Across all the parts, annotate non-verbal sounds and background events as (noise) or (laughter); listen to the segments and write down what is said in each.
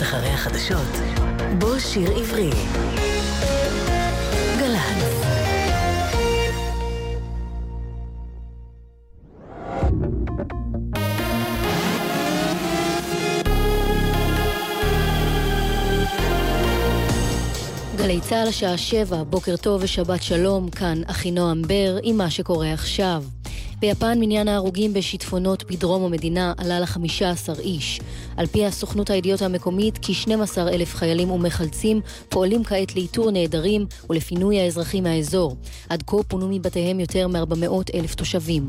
מיד אחרי החדשות, בוא שיר עברי. גל"צ גלי צה"ל השעה שבע, בוקר טוב ושבת שלום, כאן אחינועם בר עם מה שקורה עכשיו. ביפן מניין ההרוגים בשיטפונות בדרום המדינה עלה ל-15 איש. על פי הסוכנות הידיעות המקומית, כ-12 אלף חיילים ומחלצים פועלים כעת לאיתור נעדרים ולפינוי האזרחים מהאזור. עד כה פונו מבתיהם יותר מ-400 אלף תושבים.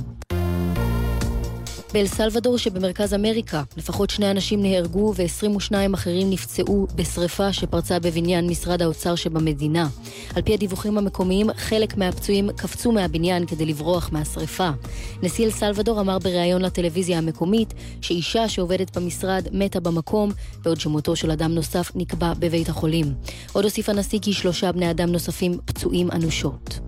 באל סלבדור שבמרכז אמריקה, לפחות שני אנשים נהרגו ו-22 אחרים נפצעו בשריפה שפרצה בבניין משרד האוצר שבמדינה. על פי הדיווחים המקומיים, חלק מהפצועים קפצו מהבניין כדי לברוח מהשריפה. נשיא אל סלבדור אמר בריאיון לטלוויזיה המקומית שאישה שעובדת במשרד מתה במקום, בעוד שמותו של אדם נוסף נקבע בבית החולים. עוד הוסיף הנשיא כי שלושה בני אדם נוספים פצועים אנושות.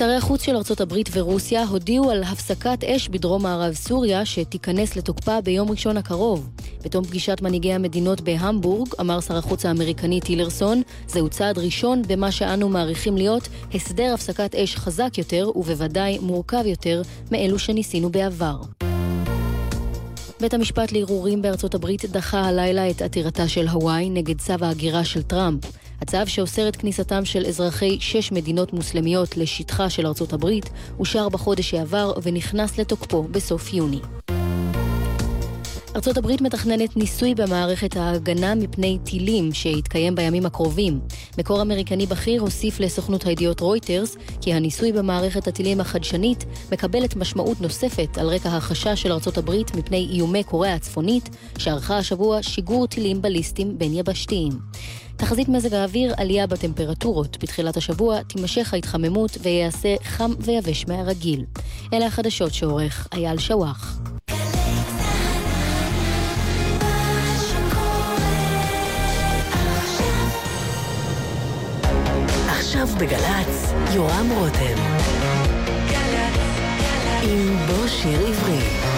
שרי החוץ של ארצות הברית ורוסיה הודיעו על הפסקת אש בדרום מערב סוריה שתיכנס לתוקפה ביום ראשון הקרוב. בתום פגישת מנהיגי המדינות בהמבורג, אמר שר החוץ האמריקני טילרסון, זהו צעד ראשון במה שאנו מעריכים להיות הסדר הפסקת אש חזק יותר ובוודאי מורכב יותר מאלו שניסינו בעבר. בית המשפט לערעורים בארצות הברית דחה הלילה את עתירתה של הוואי נגד צו ההגירה של טראמפ. הצו שאוסר את כניסתם של אזרחי שש מדינות מוסלמיות לשטחה של ארצות הברית אושר בחודש שעבר ונכנס לתוקפו בסוף יוני. ארצות הברית מתכננת ניסוי במערכת ההגנה מפני טילים שיתקיים בימים הקרובים. מקור אמריקני בכיר הוסיף לסוכנות הידיעות רויטרס כי הניסוי במערכת הטילים החדשנית מקבלת משמעות נוספת על רקע החשש של ארצות הברית מפני איומי קוריאה הצפונית, שערכה השבוע שיגור טילים בליסטיים בין יבשתיים. תחזית מזג האוויר, עלייה בטמפרטורות. בתחילת השבוע תימשך ההתחממות ויעשה חם ויבש מהרגיל. אלה החדשות שעורך אייל שוואח. בגל"צ, יורם רותם. עם בוא שיר עברי.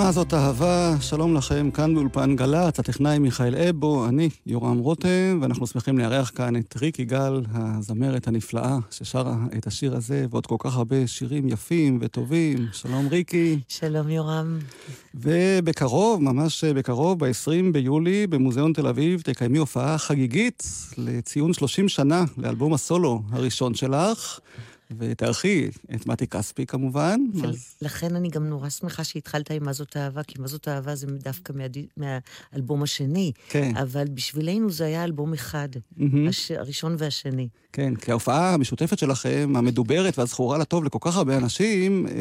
מה זאת אהבה? שלום לכם, כאן באולפן גל"צ, הטכנאי מיכאל אבו, אני יורם רותם, ואנחנו שמחים לארח כאן את ריק יגאל, הזמרת הנפלאה, ששרה את השיר הזה, ועוד כל כך הרבה שירים יפים וטובים. שלום ריקי. שלום יורם. ובקרוב, ממש בקרוב, ב-20 ביולי, במוזיאון תל אביב, תקיימי הופעה חגיגית לציון 30 שנה לאלבום הסולו הראשון שלך. ותארחי את מתי כספי כמובן. אז... לכן אני גם נורא שמחה שהתחלת עם מה זאת אהבה, כי מה זאת אהבה זה דווקא מה... מהאלבום השני. כן. אבל בשבילנו זה היה אלבום אחד, Mm-hmm. הש... הראשון והשני. כן, כי ההופעה המשותפת שלכם, המדוברת והזכורה לטוב לכל כך הרבה אנשים, אה,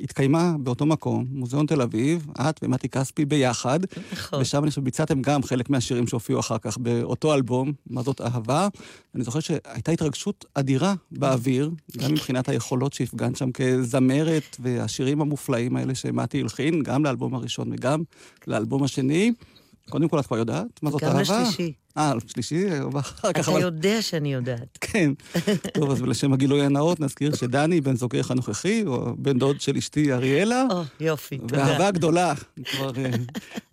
התקיימה באותו מקום, מוזיאון תל אביב, את ומתי כספי ביחד. נכון. ושם אני חושב ביצעתם גם חלק מהשירים שהופיעו אחר כך באותו אלבום, מה זאת אהבה. אני זוכר שהייתה התרגשות אדירה באוויר, גם מבחינת היכולות שהפגנת שם כזמרת, והשירים המופלאים האלה שמתי הלחין, גם לאלבום הראשון וגם לאלבום השני. קודם כל, את כבר יודעת מה זאת גם אהבה? לשלישי. אה, לשלישי, ואחר כך, אתה יודע שאני יודעת. כן. (laughs) טוב, אז לשם הגילוי הנאות נזכיר שדני, בן זוגך הנוכחי, הוא בן דוד של אשתי אריאלה. או, יופי, תודה. ואהבה גדולה, כבר אה,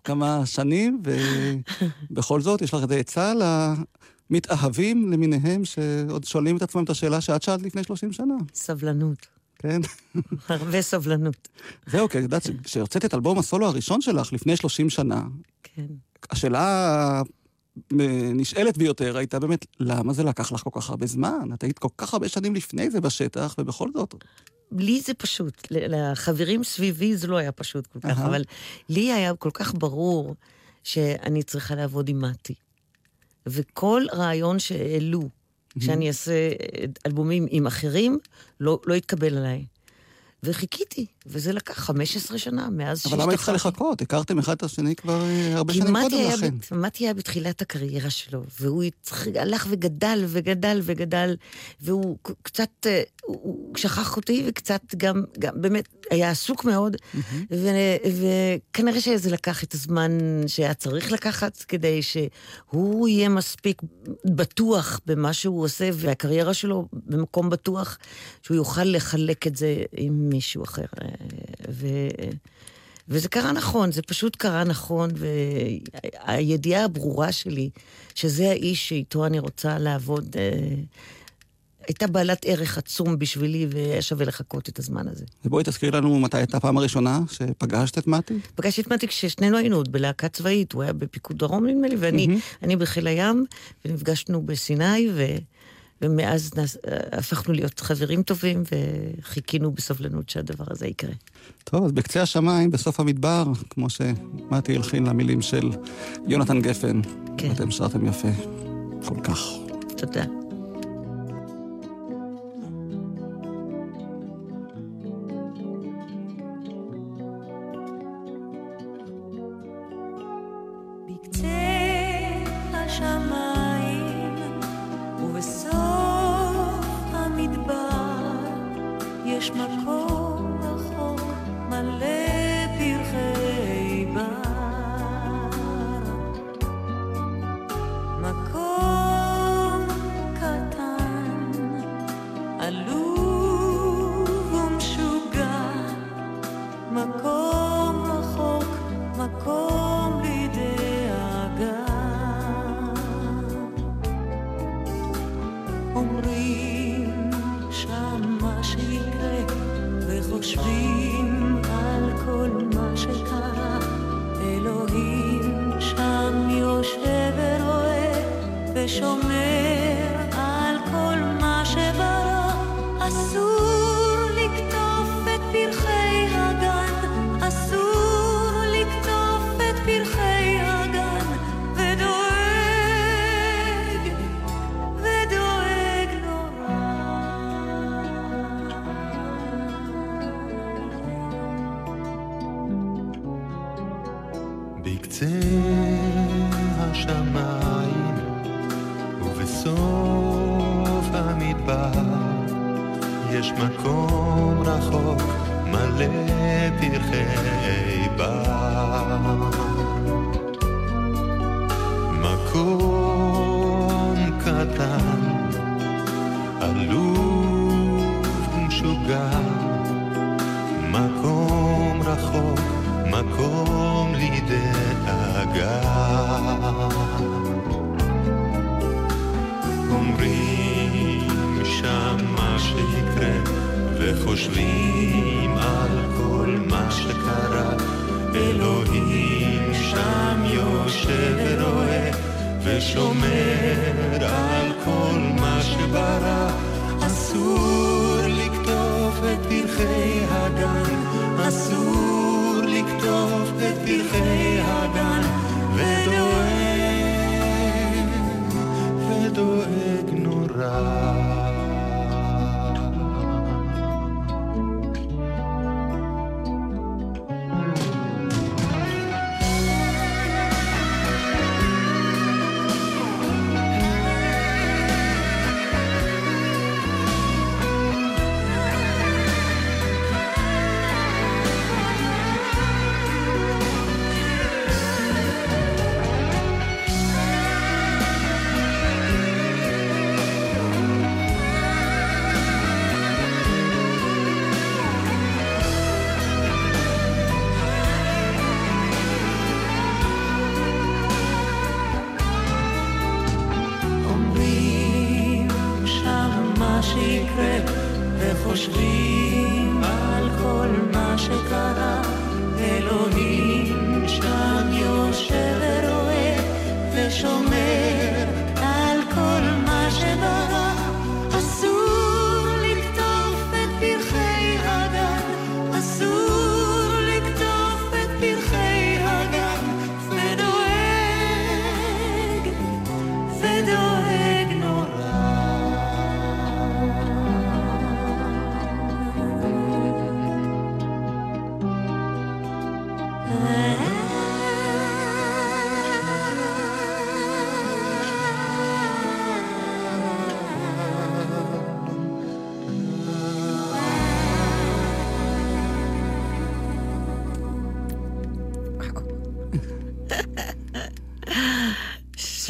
כמה שנים, (laughs) ובכל זאת, יש לך איזה עצה למתאהבים למיניהם, שעוד שואלים את עצמם את השאלה שאת שאלת לפני 30 שנה. סבלנות. כן? (laughs) הרבה סבלנות. זהו, כי את יודעת, כשהוצאת את אלבום הסולו הראשון שלך לפני 30 שנה, כן. השאלה נשאלת ביותר הייתה באמת, למה זה לקח לך כל כך הרבה זמן? את היית כל כך הרבה שנים לפני זה בשטח, ובכל זאת... לי זה פשוט, לחברים סביבי זה לא היה פשוט כל כך, אבל לי היה כל כך ברור שאני צריכה לעבוד עם מתי. וכל רעיון שהעלו, שאני אעשה אלבומים עם אחרים, לא, לא יתקבל עליי. וחיכיתי, וזה לקח 15 שנה מאז אבל למה צריכה לחכות? הכרתם אחד את השני כבר אה, הרבה שנים קודם לכן. כי מתי היה בתחילת הקריירה שלו, והוא התח- הלך וגדל וגדל וגדל, והוא קצת, אה, הוא הוא שכח אותי וקצת גם, גם באמת היה עסוק מאוד, ו- וכנראה שזה לקח את הזמן שהיה צריך לקחת כדי שהוא יהיה מספיק בטוח במה שהוא עושה, והקריירה שלו במקום בטוח, שהוא יוכל לחלק את זה עם מישהו אחר. ו... וזה קרה נכון, זה פשוט קרה נכון, והידיעה הברורה שלי שזה האיש שאיתו אני רוצה לעבוד, אה, הייתה בעלת ערך עצום בשבילי, והיה שווה לחכות את הזמן הזה. ובואי תזכירי לנו מתי הייתה הפעם הראשונה שפגשת את מתי? פגשתי את מתי כששנינו היינו עוד בלהקה צבאית, הוא היה בפיקוד דרום נדמה לי, ואני אני בחיל הים, ונפגשנו בסיני, ו, ומאז נס, הפכנו להיות חברים טובים, וחיכינו בסבלנות שהדבר הזה יקרה. טוב, אז בקצה השמיים, בסוף המדבר, כמו שמתי הלחין למילים של יונתן גפן. כן. אתם שרתם יפה, כל כך. תודה. ושומר על כל מה שברא. אסור לקטוף את פרחי הגן, אסור לקטוף את פרחי הגן, ודואג, ודואג נורא.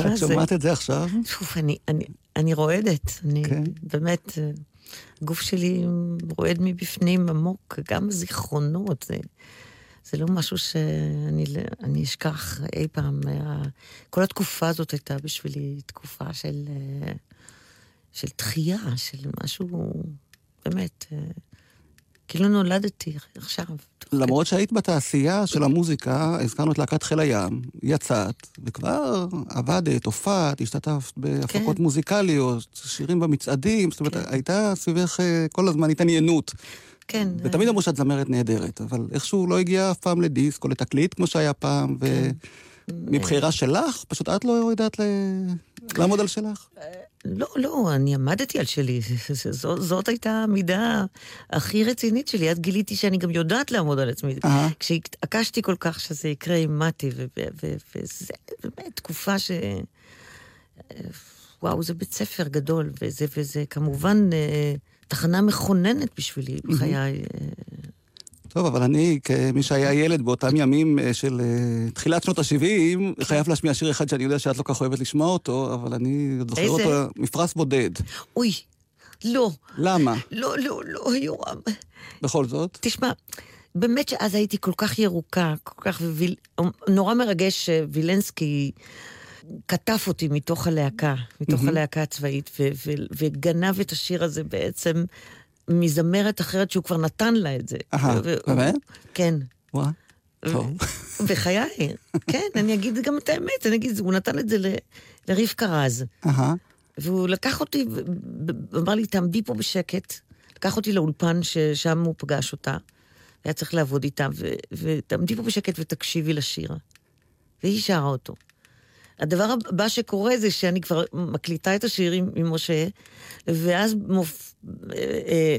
כשאת שומעת את זה עכשיו? שוב, אני, אני, אני רועדת. אני כן. באמת, הגוף שלי רועד מבפנים עמוק, גם זיכרונות. זה, זה לא משהו שאני אשכח אי פעם. כל התקופה הזאת הייתה בשבילי תקופה של, של תחייה, של משהו, באמת, כאילו נולדתי עכשיו. למרות שהיית בתעשייה של המוזיקה, הזכרנו את להקת חיל הים, יצאת, וכבר עבדת, הופעת, השתתפת בהפקות כן. מוזיקליות, שירים במצעדים, זאת אומרת, כן. הייתה סביבך אה, כל הזמן התעניינות. כן. ותמיד אמרו שאת זמרת נהדרת, אבל איכשהו לא הגיעה אף פעם לדיסק או לתקליט כמו שהיה פעם, כן. ומבחירה שלך, פשוט את לא יודעת ל... לעמוד על שלך. לא, לא, אני עמדתי על שלי. זאת, זאת הייתה המידה הכי רצינית שלי. אז גיליתי שאני גם יודעת לעמוד על עצמי. כשהתעקשתי כל כך שזה יקרה עם מתי, וזה באמת תקופה ש... וואו, זה בית ספר גדול, וזה, וזה כמובן אה, תחנה מכוננת בשבילי בחיי. טוב, אבל אני, כמי שהיה ילד באותם ימים אה, של uh, תחילת שנות ה-70, חייב להשמיע שיר אחד שאני יודע שאת לא כך אוהבת לשמוע אותו, אבל אני זוכר איזה? אותו, מפרס בודד. אוי, לא. למה? לא, לא, לא, יורם. בכל זאת? תשמע, באמת שאז הייתי כל כך ירוקה, כל כך... וויל... נורא מרגש שווילנסקי... כתב אותי מתוך הלהקה, מתוך mm-hmm. הלהקה הצבאית, ו- ו- וגנב את השיר הזה בעצם מזמרת אחרת שהוא כבר נתן לה את זה. אהה, באמת? כן. וואה. טוב. (laughs) בחיי, כן, אני אגיד גם את האמת, אני אגיד, הוא נתן את זה לרבקה רז. אהה. והוא לקח אותי, ואמר לי, תעמדי פה בשקט. לקח אותי לאולפן ששם הוא פגש אותה. היה צריך לעבוד איתה, ותעמדי פה בשקט ותקשיבי לשיר. והיא שרה אותו. הדבר הבא שקורה זה שאני כבר מקליטה את השיר עם, עם משה, ואז מופ... אה, אה,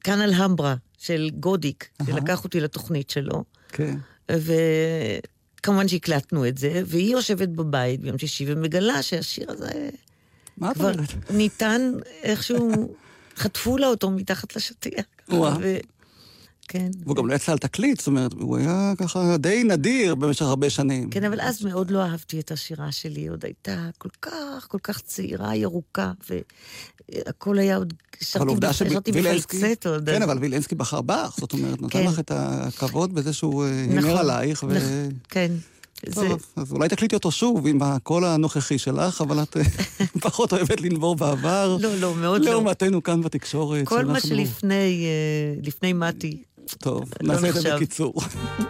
כאן על המברה של גודיק, uh-huh. שלקח אותי לתוכנית שלו. כן. וכמובן שהקלטנו את זה, והיא יושבת בבית ביום שישי ומגלה שהשיר הזה... מה כבר ניתן איכשהו, (laughs) חטפו לה אותו מתחת לשטיח. וואו. כן. והוא גם לא יצא על תקליט, זאת אומרת, הוא היה ככה די נדיר במשך הרבה שנים. כן, אבל אז מאוד לא אהבתי את השירה שלי, עוד הייתה כל כך, כל כך צעירה, ירוקה, והכל היה עוד... אבל עובדה שווילנסקי... כן, אבל וילנסקי בחר בך, זאת אומרת, נותן כן. לך את הכבוד בזה שהוא אה, הימר נכון, עלייך. ו... כן. טוב. אז אולי תקליטי אותו שוב עם הקול הנוכחי שלך, אבל את אה, (laughs) פחות אוהבת לנבור בעבר. לא, לא, מאוד לא. לעומתנו כאן בתקשורת. כל מה שלפני אה, מתי, טוב, לא נעשה את זה בקיצור.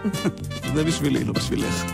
(laughs) זה בשבילי, לא בשבילך.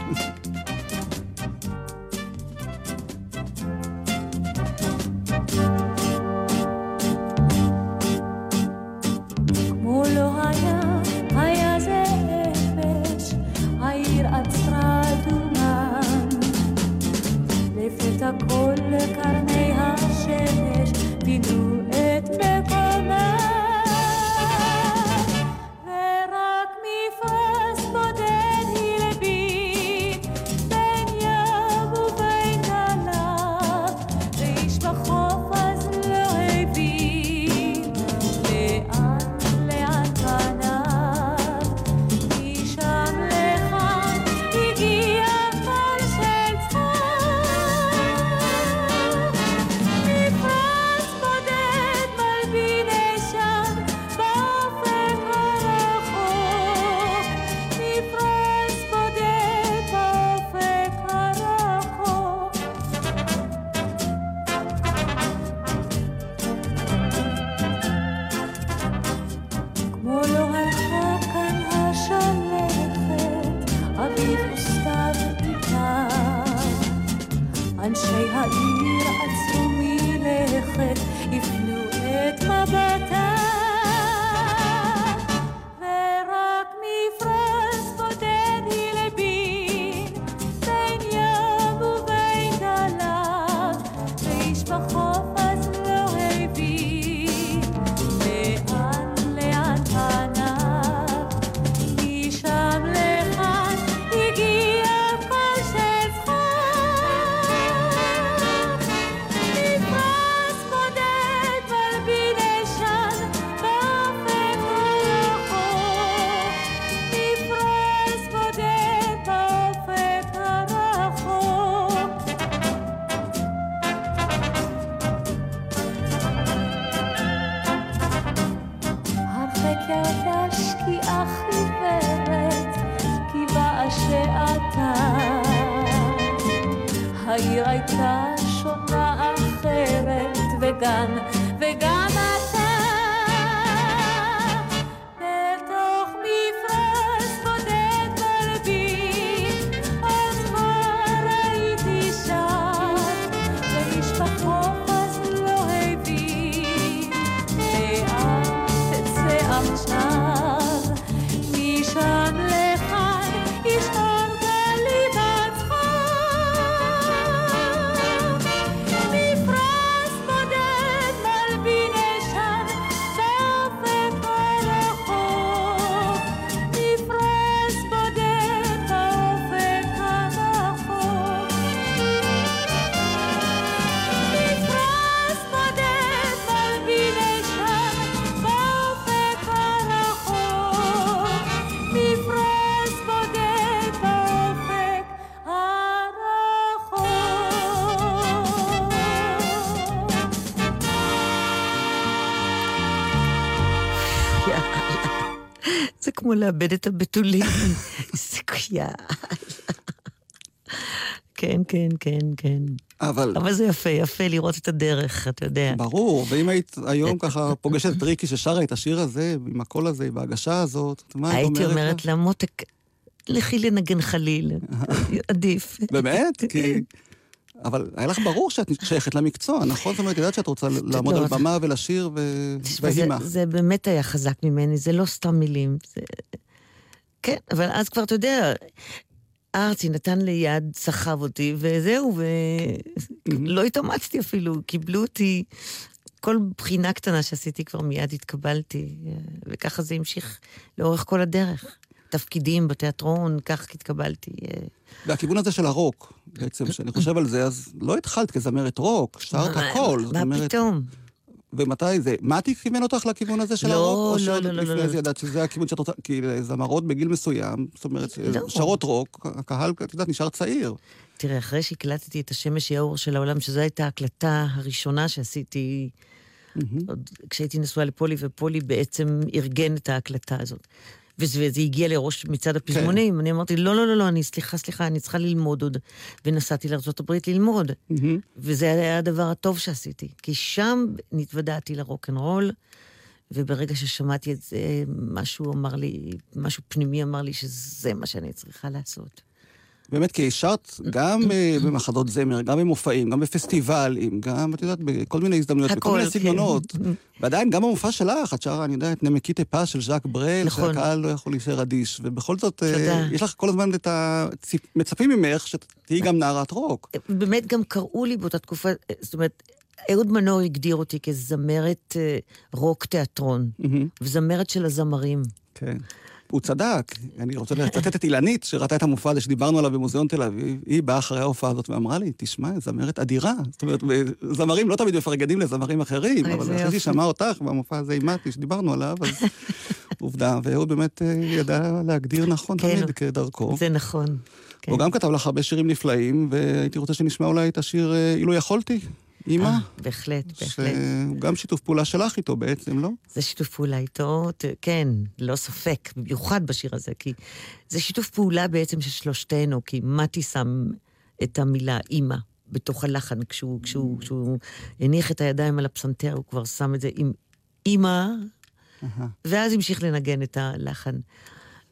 כמו לאבד את הבתולים. (laughs) איזה יאללה. כן, כן, כן, כן. אבל... אבל זה יפה, יפה לראות את הדרך, אתה יודע. ברור, ואם היית היום (laughs) ככה פוגשת את ריקי ששרה את השיר הזה, עם הקול הזה, עם ההגשה הזאת, מה היית אומרת? הייתי אומרת לה, מותק, לכי לנגן חליל, (laughs) עדיף. באמת? כי... אבל היה לך ברור שאת שייכת למקצוע, נכון? זאת אומרת, ידעת שאת רוצה לעמוד על במה ולשיר והימה. זה באמת היה חזק ממני, זה לא סתם מילים. כן, אבל אז כבר, אתה יודע, ארצי נתן לי יד, סחב אותי, וזהו, ולא התאמצתי אפילו, קיבלו אותי. כל בחינה קטנה שעשיתי כבר מיד התקבלתי, וככה זה המשיך לאורך כל הדרך. תפקידים בתיאטרון, כך התקבלתי. והכיוון הזה של הרוק, בעצם, כשאני חושב על זה, אז לא התחלת כזמרת רוק, שרת הכל. מה פתאום? ומתי זה? מתי כיוון אותך לכיוון הזה של לא, הרוק? לא, לא, לא, לא. או שלפני זה ידעת שזה הכיוון שאת רוצה, כי זמרות בגיל מסוים, זאת אומרת, שרות רוק, הקהל, את יודעת, נשאר צעיר. תראה, אחרי שהקלטתי את השמש היא האור של העולם, שזו הייתה ההקלטה הראשונה שעשיתי עוד כשהייתי נשואה לפולי, ופולי בעצם ארגן את ההקלטה הזאת. וזה, הגיע לראש מצד הפזמונים, כן. אני אמרתי, לא, לא, לא, לא, אני, סליחה, סליחה, אני צריכה ללמוד עוד. ונסעתי לארה"ב ללמוד. Mm-hmm. וזה היה הדבר הטוב שעשיתי. כי שם נתוודעתי לרוקנרול, וברגע ששמעתי את זה, משהו אמר לי, משהו פנימי אמר לי שזה מה שאני צריכה לעשות. באמת, כי השארת גם אה, (coughs) במחדות זמר, גם במופעים, גם בפסטיבלים, גם, את יודעת, בכל מיני הזדמנויות, בכל מיני כן. סגנונות. (coughs) ועדיין, גם במופע שלך, את שרה, אני יודע, את נמקי טיפה של ז'אק ברל, נכון. שהקהל לא יכול להישאר אדיש. ובכל זאת, אה, יש לך כל הזמן את ה... מצפים ממך שתהיי גם נערת רוק. באמת, גם קראו לי באותה תקופה, זאת אומרת... אהוד מנור הגדיר אותי כזמרת אה, רוק תיאטרון, וזמרת של הזמרים. כן. הוא צדק. אני רוצה לצטט את אילנית, שראתה את המופע הזה שדיברנו עליו במוזיאון תל אביב. היא באה אחרי ההופעה הזאת ואמרה לי, תשמע, זמרת אדירה. זאת אומרת, זמרים לא תמיד מפרגנים לזמרים אחרים, אבל אחרי שהיא שמעה אותך במופע הזה עם מתי, שדיברנו עליו, אז (laughs) עובדה, ואהוד באמת אה, ידע להגדיר נכון כן, תמיד כדרכו. זה נכון. הוא גם כתב לך הרבה שירים נפלאים, והייתי רוצה שנשמע אולי את השיר אה, "אילו יכולתי". אימא? אה, בהחלט, בהחלט. גם שיתוף פעולה שלך איתו בעצם, לא? זה שיתוף פעולה איתו, כן, לא ספק, במיוחד בשיר הזה, כי זה שיתוף פעולה בעצם של שלושתנו, כי מתי שם את המילה אימא בתוך הלחן, כשהוא, כשהוא, כשהוא הניח את הידיים על הפסנתר, הוא כבר שם את זה עם אימא, ואז המשיך לנגן את הלחן.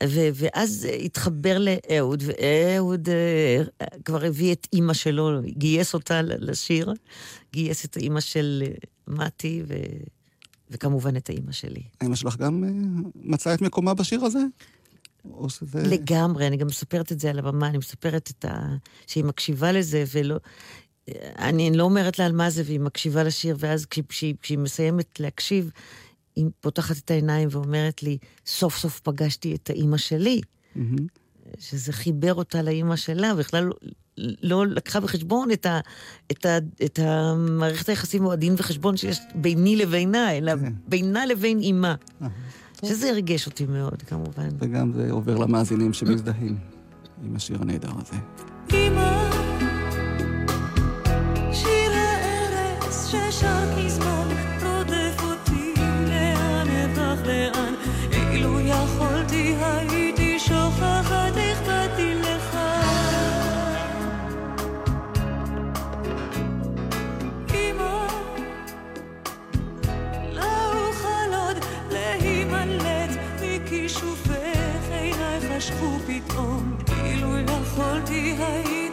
ו- ואז התחבר לאהוד, ואהוד uh, כבר הביא את אימא שלו, גייס אותה לשיר, גייס את האימא של אה, מתי, ו... וכמובן את האימא שלי. האימא שלך גם uh, מצאה את מקומה בשיר הזה? שזה... לגמרי, אני גם מספרת את זה על הבמה, אני מספרת את ה... שהיא מקשיבה לזה, ולא... אני לא אומרת לה על מה זה, והיא מקשיבה לשיר, ואז כשהיא, כשהיא מסיימת להקשיב, היא פותחת את העיניים ואומרת לי, סוף סוף פגשתי את האימא שלי. Mm-hmm. שזה חיבר אותה לאימא שלה, בכלל לא לקחה בחשבון את, ה, את, ה, את המערכת היחסים או הדין וחשבון שיש ביני לבינה, אלא כן. בינה לבין אימה. שזה הרגש אותי מאוד, כמובן. וגם זה עובר למאזינים שמזדהים עם השיר הנהדר הזה. אמא, עיניי חשכו פתאום, אילו יכולתי הייתי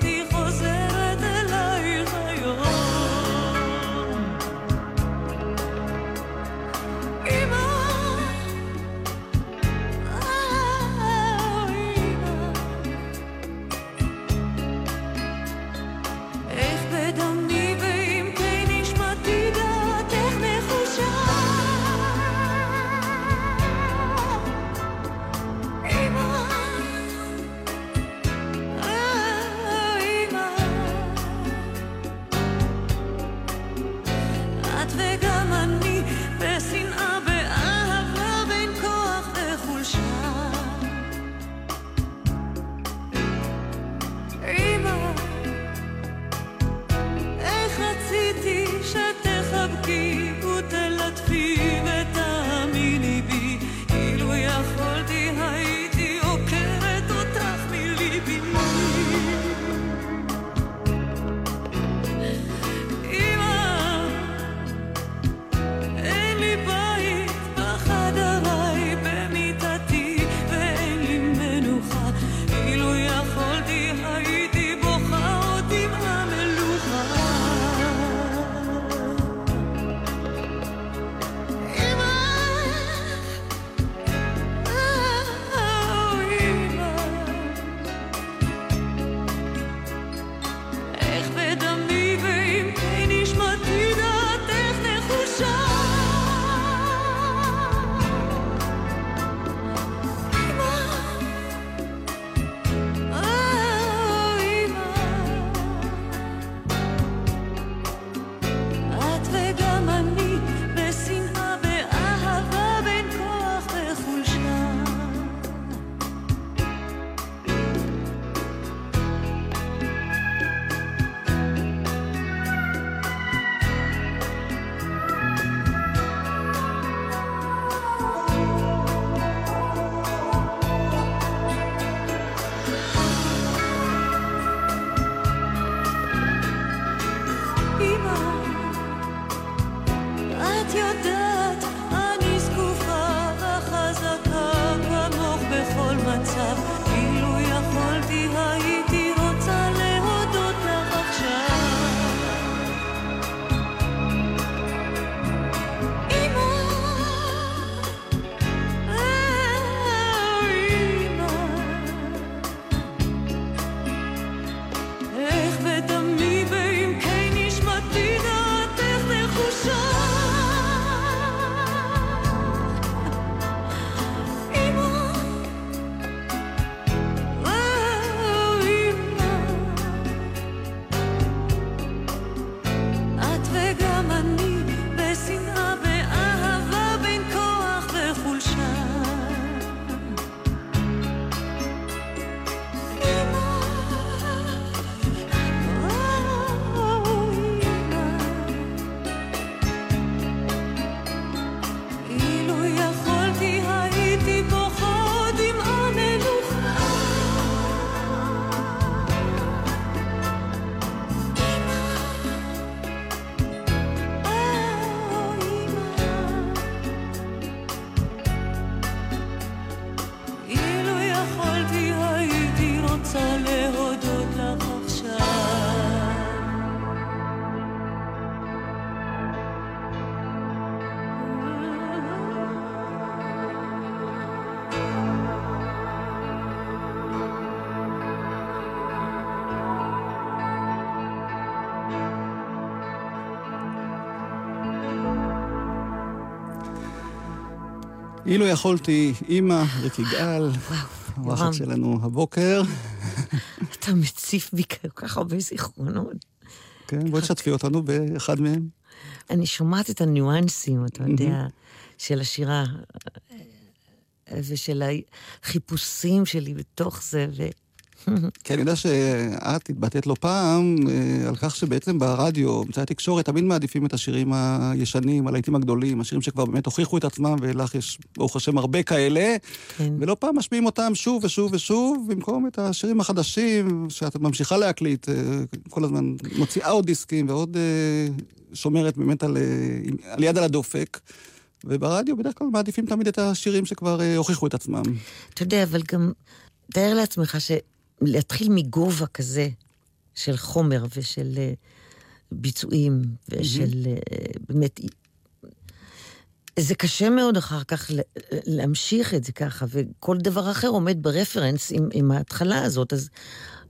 אילו יכולתי, אימא, ריקי גל, יורם. האורחת שלנו הבוקר. (laughs) אתה מציף בי כל כך הרבה זיכרונות. כן, בואי תשתפי אותנו באחד מהם. אני שומעת את הניואנסים, אתה יודע, של השירה, אה, ושל החיפושים שלי בתוך זה, ו... (laughs) כן, אני יודע שאת התבטאת לא פעם אה, על כך שבעצם ברדיו, אמצעי התקשורת, תמיד מעדיפים את השירים הישנים, הלהיטים הגדולים, השירים שכבר באמת הוכיחו את עצמם, ולך יש, ברוך השם, הרבה כאלה, כן. ולא פעם משמיעים אותם שוב ושוב ושוב, במקום את השירים החדשים, שאת ממשיכה להקליט, אה, כל הזמן מוציאה עוד דיסקים ועוד אה, שומרת באמת על, על יד על הדופק. וברדיו בדרך כלל מעדיפים תמיד את השירים שכבר אה, הוכיחו את עצמם. אתה יודע, אבל גם תאר לעצמך שלהתחיל מגובה כזה של חומר ושל אה, ביצועים ושל אה, באמת... זה קשה מאוד אחר כך להמשיך את זה ככה, וכל דבר אחר עומד ברפרנס עם, עם ההתחלה הזאת, אז,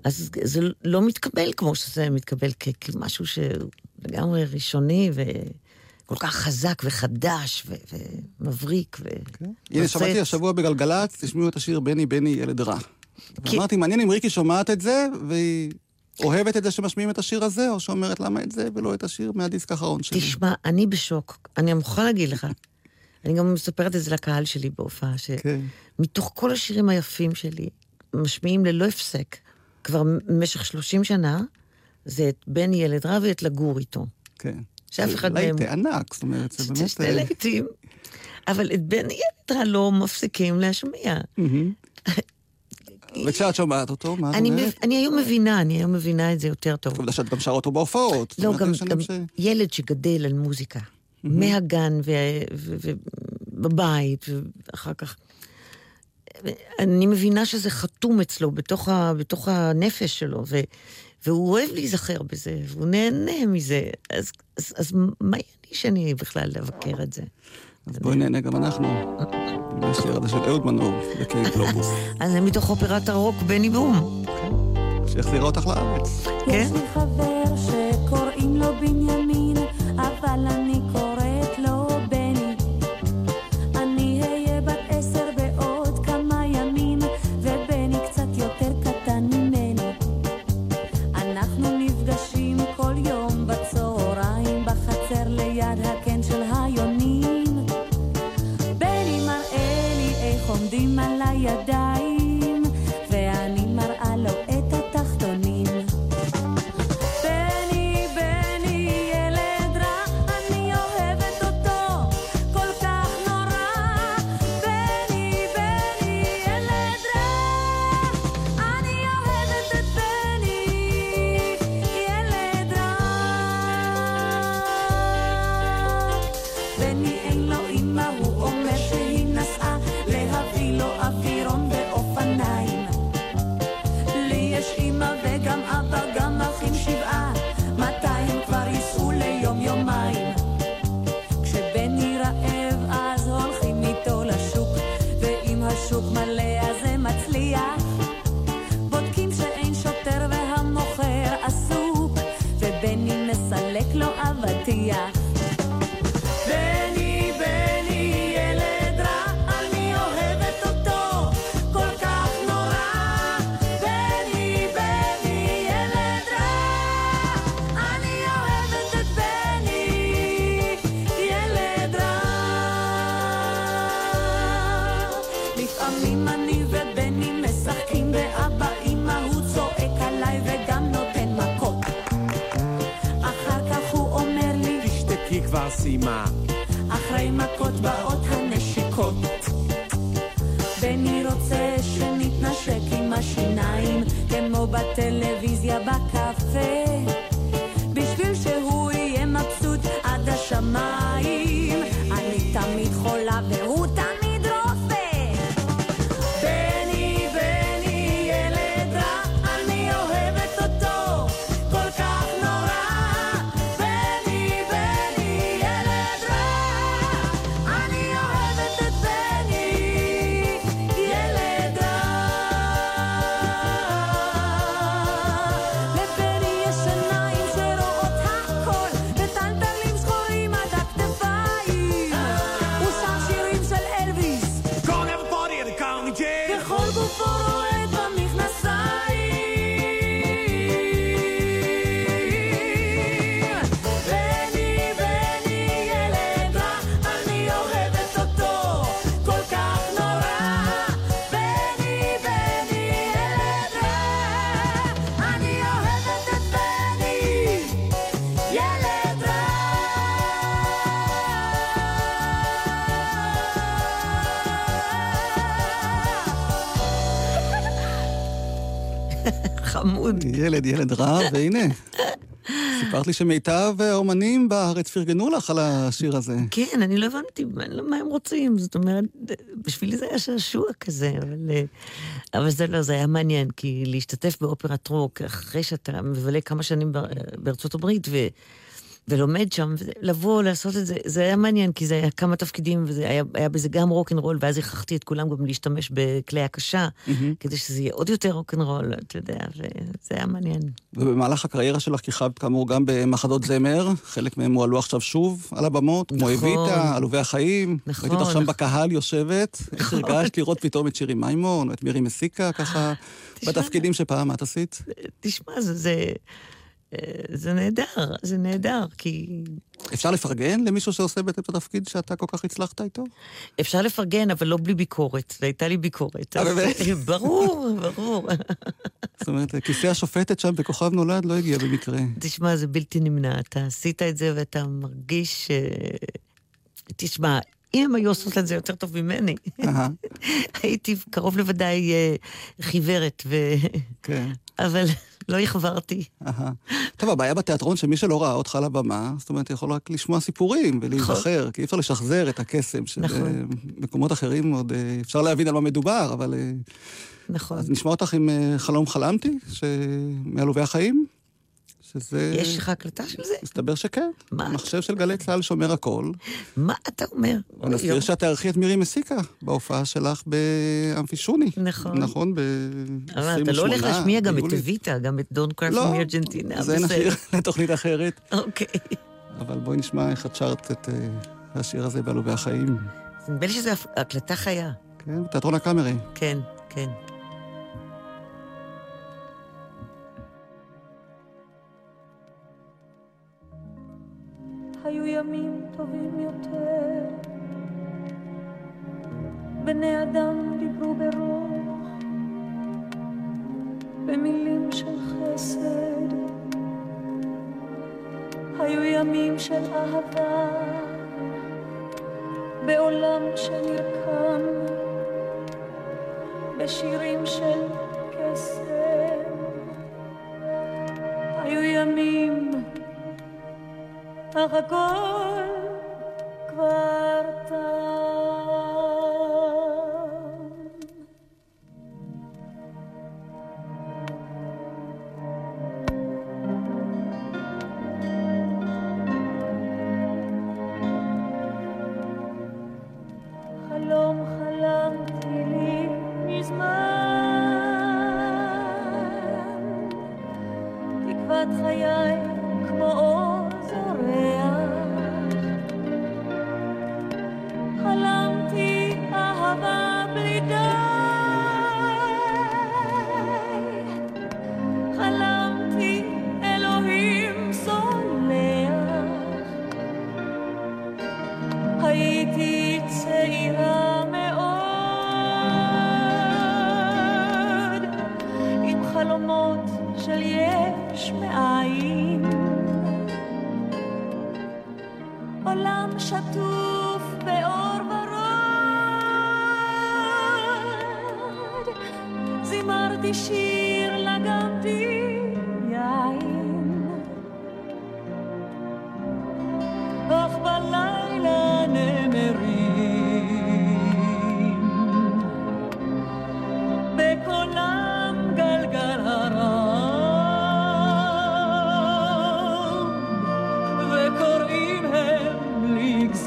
אז זה לא מתקבל כמו שזה מתקבל כ- כמשהו שלגמרי ראשוני וכל כך חזק וחדש ו- ומבריק. ו- כן. הנה, נוצץ. שמעתי השבוע בגלגלצ, תשמעו את השיר בני בני ילד רע. כי- אמרתי, מעניין אם ריקי שומעת את זה, והיא אוהבת את זה שמשמיעים את השיר הזה, או שאומרת למה את זה ולא את השיר מהדיסק האחרון שלי. תשמע, אני בשוק, אני מוכרחה להגיד לך. (laughs) אני גם מספרת את זה לקהל שלי בהופעה, כן. שמתוך כל השירים היפים שלי, משמיעים ללא הפסק, כבר במשך 30 שנה, זה את בן ילד רע ואת לגור איתו. כן. שאף אחד מהם... להיטי ענק, זאת אומרת, זה באמת... שני אה, להיטים. אבל את בן ילד רע לא מפסיקים להשמיע. וכשאת שומעת אותו, מה את אני, אומרת? אני היום מבינה, אני היום מבינה את זה יותר טוב. עובדה שאת גם שרה אותו בהופעות. לא, גם, ילד שגדל על מוזיקה, מהגן ובבית, ואחר כך... אני מבינה שזה חתום אצלו, בתוך, ה, בתוך הנפש שלו, ו, והוא אוהב להיזכר בזה, והוא נהנה מזה. אז, אז, אז מה לי שאני בכלל לבקר את זה? אז בואי נהנה גם אנחנו. עם השיר הזה של אהוד מנור, בקייק גלובוס, אז זה מתוך אופרת הרוק בני בום, שהחזירה אותך לארץ. כן? ילד, רע, והנה. סיפרת לי שמיטב האומנים בארץ פרגנו לך על השיר הזה. כן, אני לא הבנתי מה הם רוצים. זאת אומרת, בשבילי זה היה שעשוע כזה, אבל, אה, אבל זה לא, זה היה מעניין, כי להשתתף באופרת רוק, אחרי שאתה מבלה כמה שנים בארצות הברית, ו... ולומד שם, לבוא, לעשות את זה, זה היה מעניין, כי זה היה כמה תפקידים, וזה היה, היה בזה גם רוקנרול, ואז הכרחתי את כולם גם להשתמש בכלי הקשה, mm-hmm. כדי שזה יהיה עוד יותר רוקנרול, אתה יודע, וזה היה מעניין. ובמהלך הקריירה שלך כיכבת כאמור גם במחדות זמר, חלק מהם הועלו עכשיו שוב על הבמות, נכון, כמו אביטה, עלובי החיים. נכון. ראיתי אותך שם בקהל יושבת, נכון. איך הרגשת לראות פתאום את שירי מימון, או את מירי מסיקה, ככה, בתפקידים שפעם את עשית? תשמע, זה... זה... אה, זה נהדר, זה נהדר, כי... אפשר לפרגן למישהו שעושה בעצם את התפקיד שאתה כל כך הצלחת איתו? אפשר לפרגן, אבל לא בלי ביקורת, והייתה לי ביקורת. אה, באמת? (laughs) ברור, ברור. (laughs) זאת אומרת, כיסא השופטת שם בכוכב נולד לא הגיע במקרה. תשמע, זה בלתי נמנע. אתה עשית את זה ואתה מרגיש... תשמע, אם הם היו עושות את זה יותר טוב ממני, (laughs) הייתי קרוב לוודאי אה, חיוורת, ו... כן. אבל לא החברתי. טוב, הבעיה בתיאטרון שמי שלא ראה אותך על הבמה, זאת אומרת, יכול רק לשמוע סיפורים ולהיזכר, נכון. כי אי אפשר לשחזר את הקסם, שבמקומות נכון. אחרים עוד אה, אפשר להבין על מה מדובר, אבל... אה, נכון. אז נשמע אותך עם חלום חלמתי, מעלובי החיים. שזה... יש לך הקלטה של זה? מסתבר שכן. מה? המחשב של גלי צה"ל שומר הכל. מה אתה אומר? ונזכיר שאת תארחי את מירי מסיקה בהופעה שלך באמפישוני. נכון. נכון, ב-28 אבל אתה לא הולך להשמיע גם את אביטה, גם את דון קראפט לא, מארגנטינה. זה נשאיר (laughs) לתוכנית אחרת. אוקיי. אבל בואי נשמע איך את שרת את אה, השיר הזה בעלובי החיים. נדמה לי שזו הקלטה חיה. כן, בתיאטרון הקאמרי. כן, כן. היו ימים טובים יותר. בני אדם דיברו ברוך, במילים של חסד. היו ימים של אהבה, בעולם שנרקם, בשירים של קסם. Aragorn.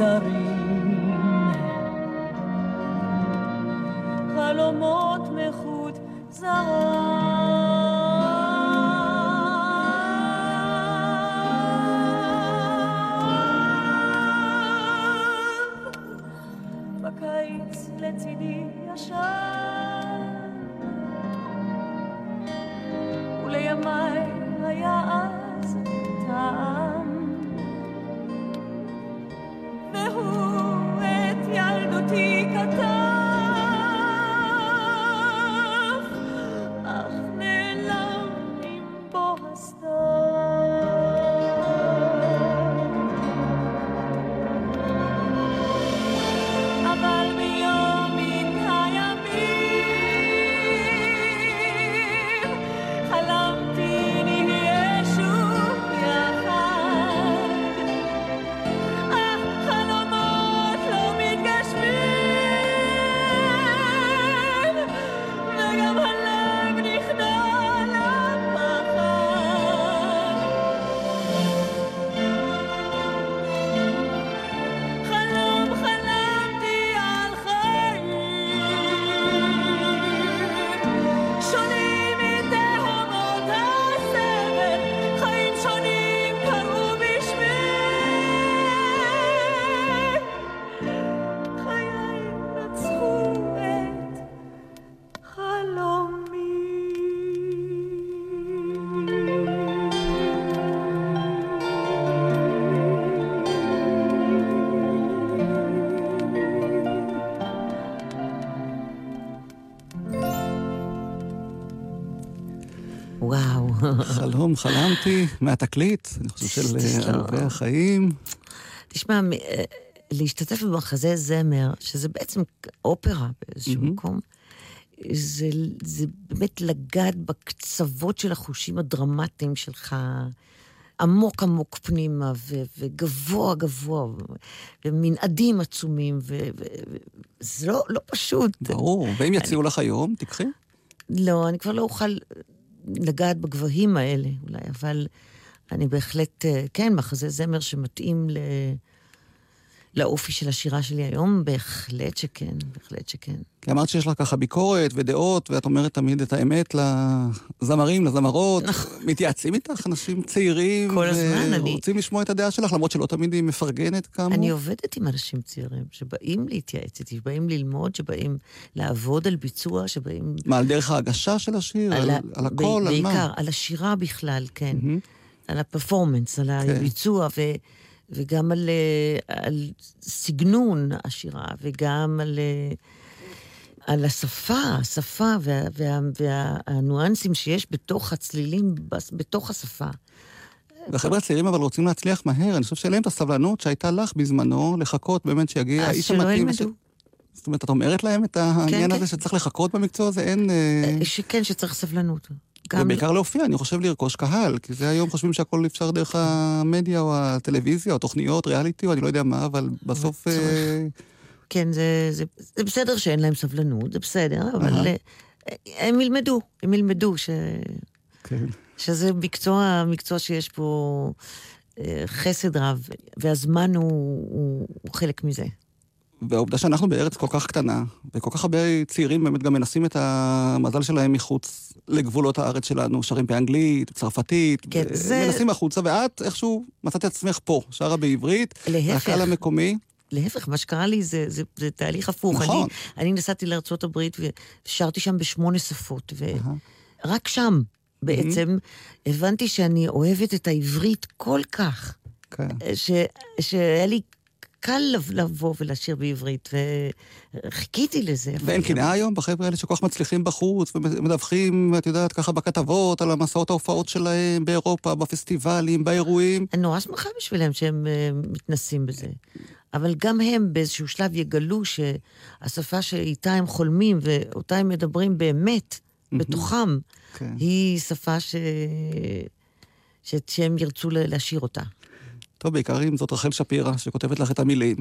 sorry וואו. חלום, חלמתי, מהתקליט, אני חושב של אה, (laughs) תשלום. ערבי החיים. תשמע, אה, להשתתף במחזה זמר, שזה בעצם אופרה באיזשהו. מקום, זה, זה באמת לגעת בקצוות של החושים הדרמטיים שלך, עמוק עמוק פנימה, ו, וגבוה גבוה, ומנעדים עצומים, וזה לא, לא פשוט. ברור, ואם יציעו לך היום, תיקחי. לא, אני כבר לא אוכל לגעת בגבהים האלה אולי, אבל אני בהחלט, אה, כן, מחזה זמר שמתאים ל... לאופי של השירה שלי היום, בהחלט שכן, בהחלט שכן. כי אמרת שיש לך ככה ביקורת ודעות, ואת אומרת תמיד את האמת לזמרים, לזמרות. מתייעצים איתך אנשים צעירים, כל הזמן, אני- ורוצים לשמוע את הדעה שלך, למרות שלא תמיד היא מפרגנת כאמור. אני עובדת עם אנשים צעירים שבאים להתייעץ איתי, שבאים ללמוד, שבאים לעבוד על ביצוע, שבאים... מה, על דרך ההגשה של השיר? על, ה- על הכל? על מה? בעיקר, על השירה בכלל, כן. מהמם. על הפרפורמנס, על הביצוע, ו, וגם על, אה, על סגנון השירה, וגם על, אה, על השפה, השפה וה, וה, והניואנסים שיש בתוך הצלילים, בתוך השפה. והחבר'ה הצעירים אבל רוצים להצליח מהר, אני חושב שאין להם את הסבלנות שהייתה לך בזמנו, לחכות באמת שיגיע אז האיש שלא המתאים. ילמדו. זאת אומרת, את אומרת להם את העניין כן. הזה שצריך לחכות במקצוע הזה? אין... אה, שכן, שצריך סבלנות. גם ובעיקר להופיע, אני חושב לרכוש קהל, כי זה היום חושבים שהכל אפשר דרך המדיה או הטלוויזיה או תוכניות, ריאליטי או אני לא יודע מה, אבל בסוף... אה, כן, זה, זה, זה בסדר שאין להם סבלנות, זה בסדר, אבל. אה, הם ילמדו, הם ילמדו ש, כן. שזה מקצוע, מקצוע שיש פה אה, חסד רב, והזמן הוא, הוא, הוא חלק מזה. והעובדה שאנחנו בארץ כל כך קטנה, וכל כך הרבה צעירים באמת גם מנסים את המזל שלהם מחוץ לגבולות הארץ שלנו, שרים באנגלית, צרפתית, כן, ו- זה- מנסים החוצה, ואת איכשהו מצאת את עצמך פה, שרה בעברית, להפך. והקהל המקומי. להפך, מה שקרה לי זה, זה, זה תהליך הפוך. נכון. אני, אני נסעתי הברית ושרתי שם בשמונה שפות, ורק שם בעצם הבנתי שאני אוהבת את העברית כל כך, כן. ש, שהיה לי קל לב- לבוא ולשיר בעברית, וחיכיתי לזה. ואין אבל- קנאה היום בחבר'ה האלה שכל כך מצליחים בחוץ, ומדווחים, את יודעת, ככה בכתבות, על המסעות ההופעות שלהם באירופה, בפסטיבלים, באירועים. אני נורא שמחה בשבילם שהם אה, מתנסים בזה. אבל גם הם באיזשהו שלב יגלו שהשפה שאיתה הם חולמים ואותה הם מדברים באמת, בתוכם, כן. היא שפה ש... ש... שהם ירצו ל- לשיר אותה. טוב, בעיקר אם זאת רחל שפירא, שכותבת לך את המילים,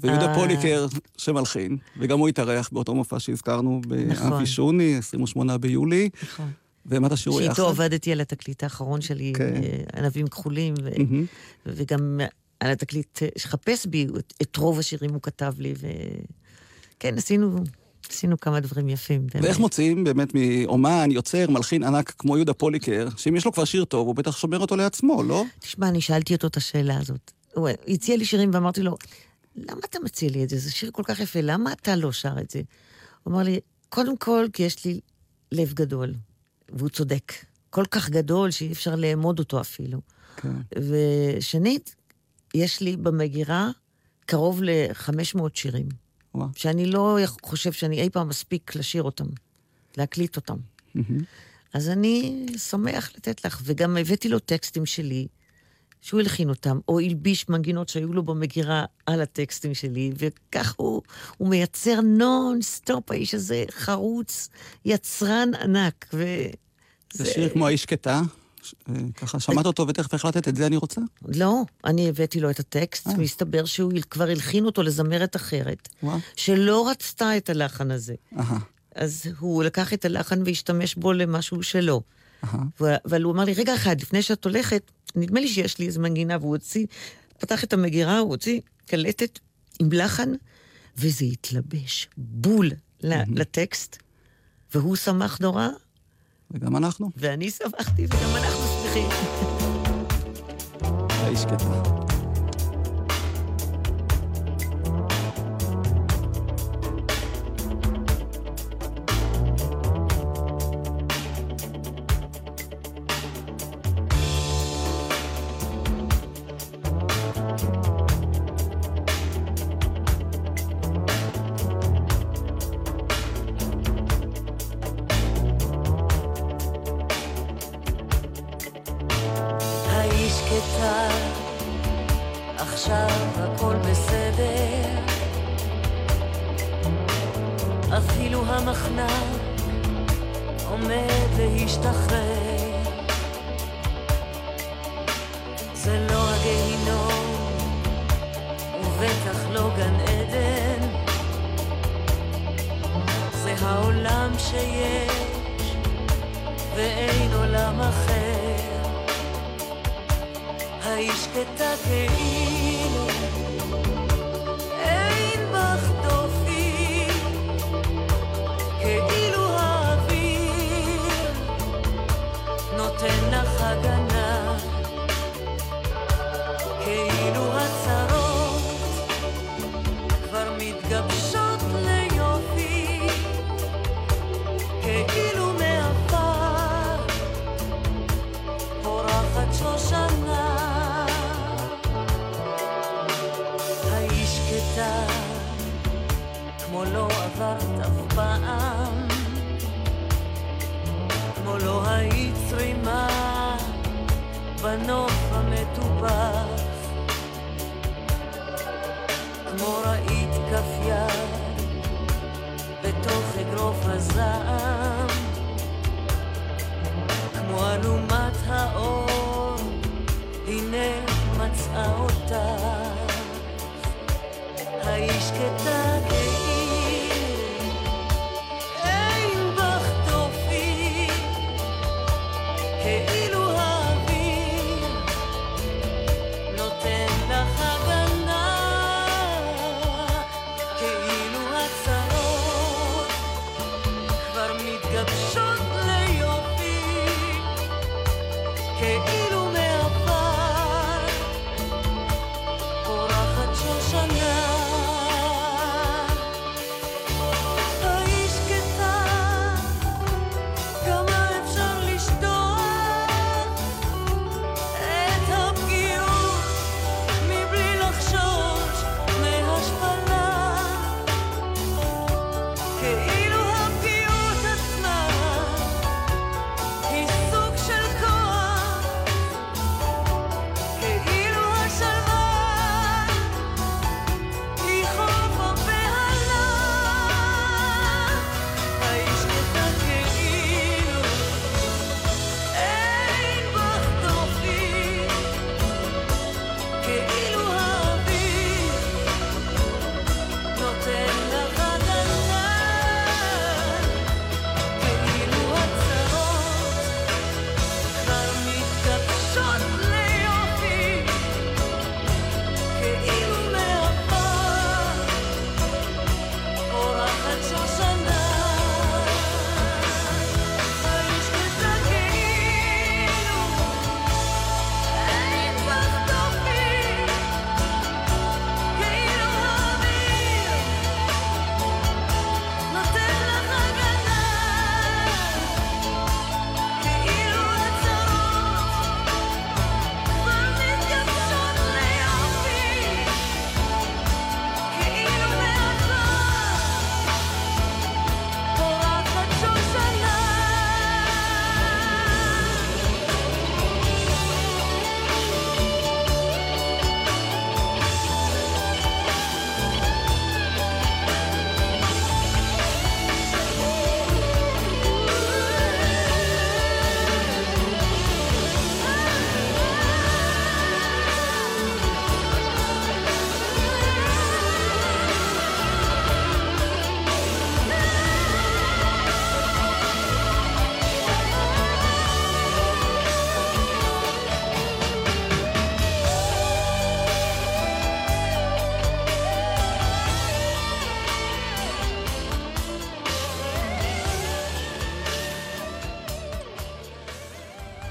ויהודה אה. פוליקר שמלחין, וגם הוא התארח באותו מופע שהזכרנו נכון. באבי שוני, 28 ביולי, נכון. ומה תשאירו יחד? שאיתו עבדתי על התקליט האחרון שלי, כן. אה, ענבים כחולים. וגם על התקליט אה, שחפש בי, את, את רוב השירים הוא כתב לי, וכן, עשינו, עשינו כמה דברים יפים. באמת. ואיך מוצאים באמת מאומן, יוצר, מלחין ענק כמו יהודה פוליקר, שאם יש לו כבר שיר טוב, הוא בטח שומר אותו לעצמו, לא? תשמע, אני שאלתי אותו את השאלה הזאת. הוא הציע לי שירים ואמרתי לו, למה אתה מציע לי את זה? זה שיר כל כך יפה, למה אתה לא שר את זה? הוא אמר לי, קודם כל, כי יש לי לב גדול, והוא צודק. כל כך גדול שאי אפשר לאמוד אותו אפילו. כן. ושנית, יש לי במגירה קרוב ל-500 שירים, וואו. שאני לא חושב שאני אי פעם מספיק לשיר אותם, להקליט אותם. אז אני שמח לתת לך, וגם הבאתי לו טקסטים שלי, שהוא הלחין אותם, או הלביש מנגינות שהיו לו במגירה על הטקסטים שלי, וכך הוא, הוא מייצר נון-סטופ, האיש הזה חרוץ, יצרן ענק, ו... זה שיר כמו האיש אה, ככה שמעת אותו ותכף החלטת, את זה אני רוצה? לא, אני הבאתי לו את הטקסט, אה. מסתבר שהוא כבר הלחין אותו לזמרת אחרת. שלא רצתה את הלחן הזה. אז הוא לקח את הלחן והשתמש בו למשהו שלו. אבל הוא אמר לי, רגע אחד, לפני שאת הולכת, נדמה לי שיש לי איזו מנגינה, והוא הוציא, פתח את המגירה, הוא הוציא קלטת עם לחן, וזה התלבש בול לטקסט, והוא שמח נורא, וגם אנחנו, ואני שמחתי, וגם אנחנו שמחים. האיש שקטה.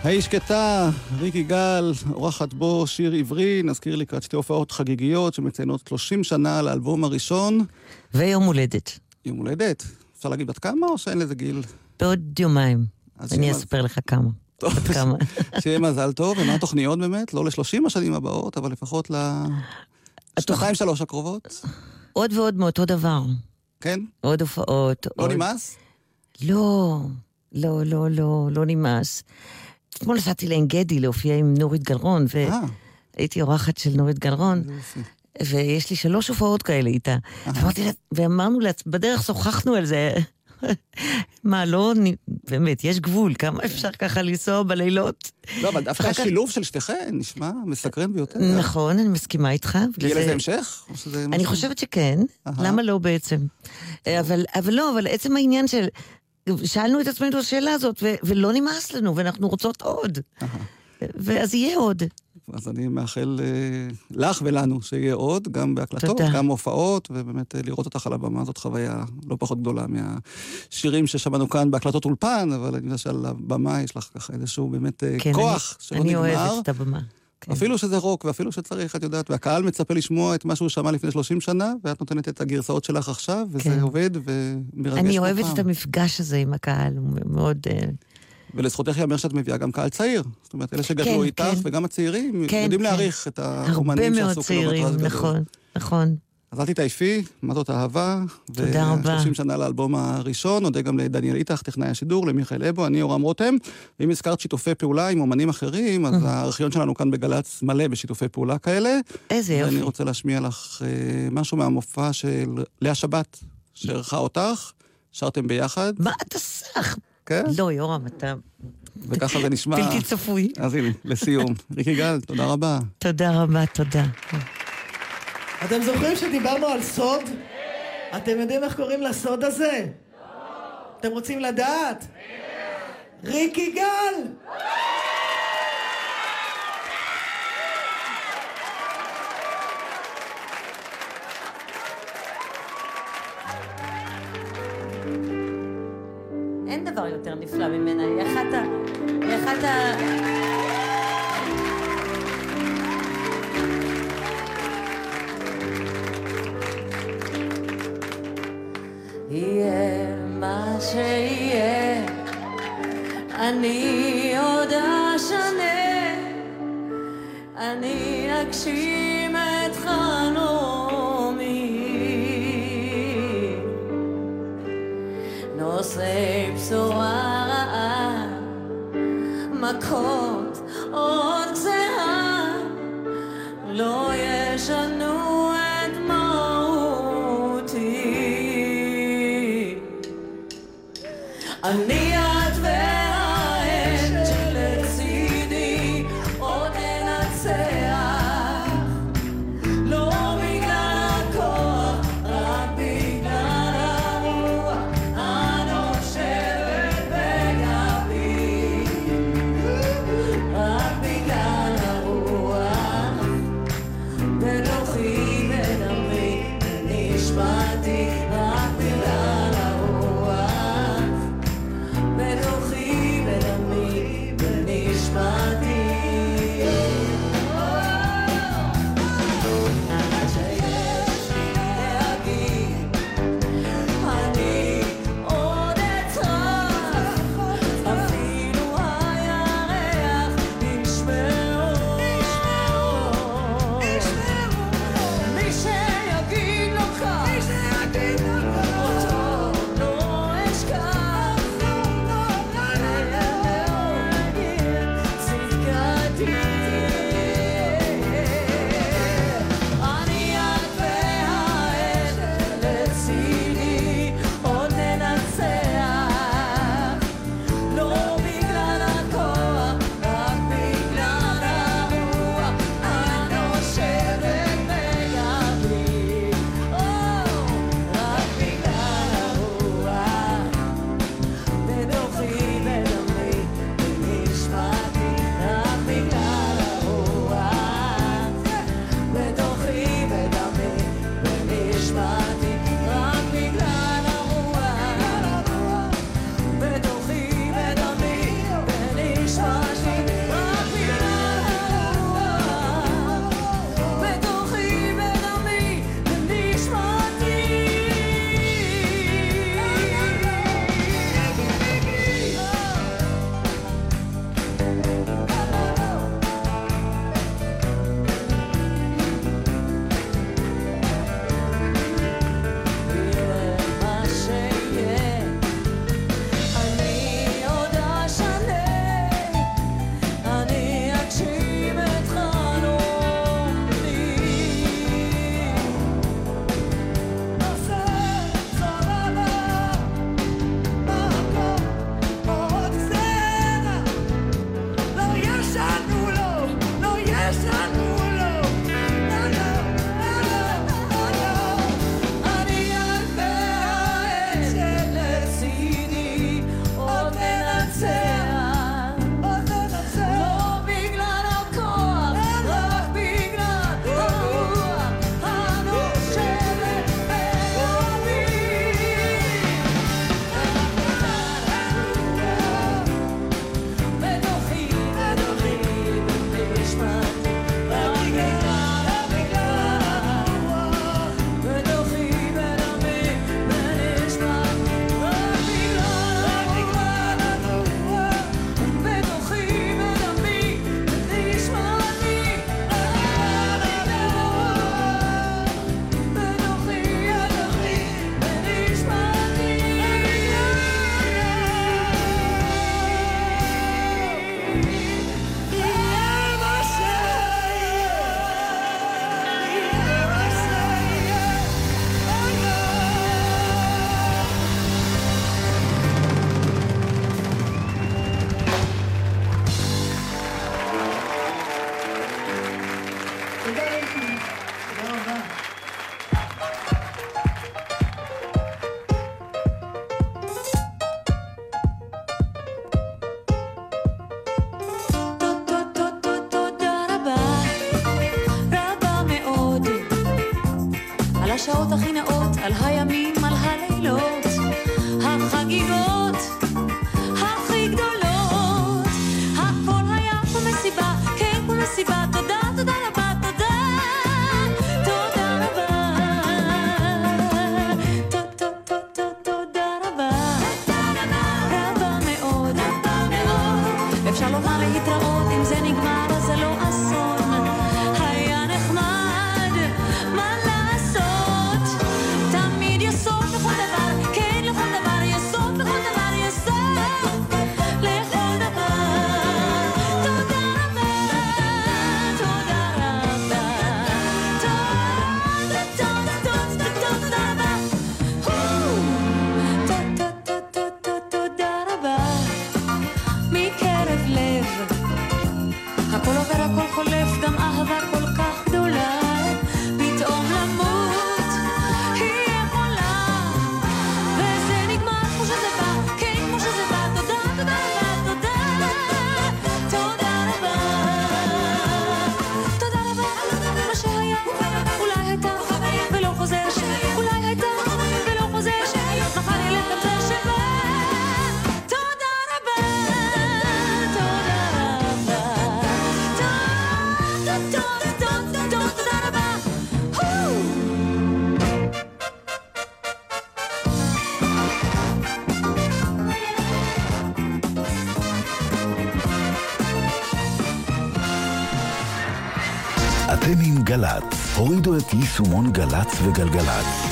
היי שקטה, ריק יגאל, אורחת בו שיר עברי, נזכיר לקראת שתי הופעות חגיגיות שמציינות 30 שנה לאלבום הראשון. ויום הולדת. יום הולדת. אפשר להגיד בת כמה או שאין לזה גיל? בעוד יומיים. אני אספר לך כמה. טוב, כמה. (laughs) שיהיה מזל טוב, ומה התוכניות באמת? לא ל-30 השנים הבאות, אבל לפחות לשנתיים שלוש הקרובות. עוד ועוד מאותו דבר. כן? עוד הופעות. לא עוד... נמאס? לא, לא, לא, לא, לא, לא נמאס. אתמול נסעתי לעין גדי להופיע עם נורית גלרון, אה, והייתי אורחת של נורית גלרון. ויש לי שלוש הופעות כאלה איתה. ואמרתי לה, ואמרנו לה, בדרך שוחחנו על זה. (laughs) מה, לא, באמת, יש גבול, כמה אפשר ככה לנסוע בלילות? לא, אבל דווקא השילוב של שתיכן נשמע מסקרן ביותר. נכון, אני מסכימה איתך. יהיה לזה המשך? אני חושבת שכן. למה לא בעצם? אבל לא, אבל עצם העניין של... שאלנו את עצמנו את השאלה הזאת, ו- ולא נמאס לנו, ואנחנו רוצות עוד. ואז יהיה עוד. אז אני מאחל אה, לך ולנו שיהיה עוד, גם בהקלטות, תודה. גם הופעות, ובאמת אה, לראות אותך על הבמה זאת חוויה לא פחות גדולה מהשירים ששמענו כאן בהקלטות אולפן, אבל אני יודע שעל הבמה יש לך ככה איזשהו באמת אה, כן, כוח אני, שלא אני נגמר. אוהבת את הבמה. כן. אפילו שזה רוק, ואפילו שצריך, את יודעת, והקהל מצפה לשמוע את מה שהוא שמע לפני 30 שנה, ואת נותנת את הגרסאות שלך עכשיו, וזה כן. עובד ומרגש אני אוהבת פעם. את המפגש הזה עם הקהל, הוא מאוד... אה, ולזכותך ייאמר שאת מביאה גם קהל צעיר. זאת אומרת, אלה שגדלו כן, איתך, כן. וגם הצעירים, כן, יודעים כן. להעריך את הרבה האומנים מאוד שעשו צעירים, קילומטראז' גדול. נכון, נכון. אז אל תתעייפי, מה זאת אהבה. תודה רבה. ו-30 שנה לאלבום הראשון, נודה גם לדניאל איתך, טכנאי השידור, למיכאל אבו, אני אורם רותם. ואם הזכרת שיתופי פעולה עם אומנים אחרים, אז הארכיון שלנו כאן בגל"צ מלא בשיתופי פעולה כאלה. איזה ואני יופי. רוצה להשמיע לך אה, משהו מהמופע של לאה שבת, שאירחה אותך, שרתם ביחד, מה אתה סך? כן? לא, יורם, אתה וככה זה נשמע. בלתי צפוי. אז הנה, לסיום. (laughs) ריקי גל, תודה רבה. תודה רבה, תודה. אתם זוכרים שדיברנו על סוד? אתם יודעים איך קוראים לסוד הזה? אתם רוצים לדעת? ריקי גל! אין דבר יותר נפלא ממנה, היא אחת ה... היא אחת ה... שיהיה, אני עוד אשנה, אני אגשים את חלומי. נושאי בשורה רעה, מכות על השעות הכי נאות, על הימים, על הלילות, החגיגות. הכניסו את יישומון גל"צ וגלגל"צ.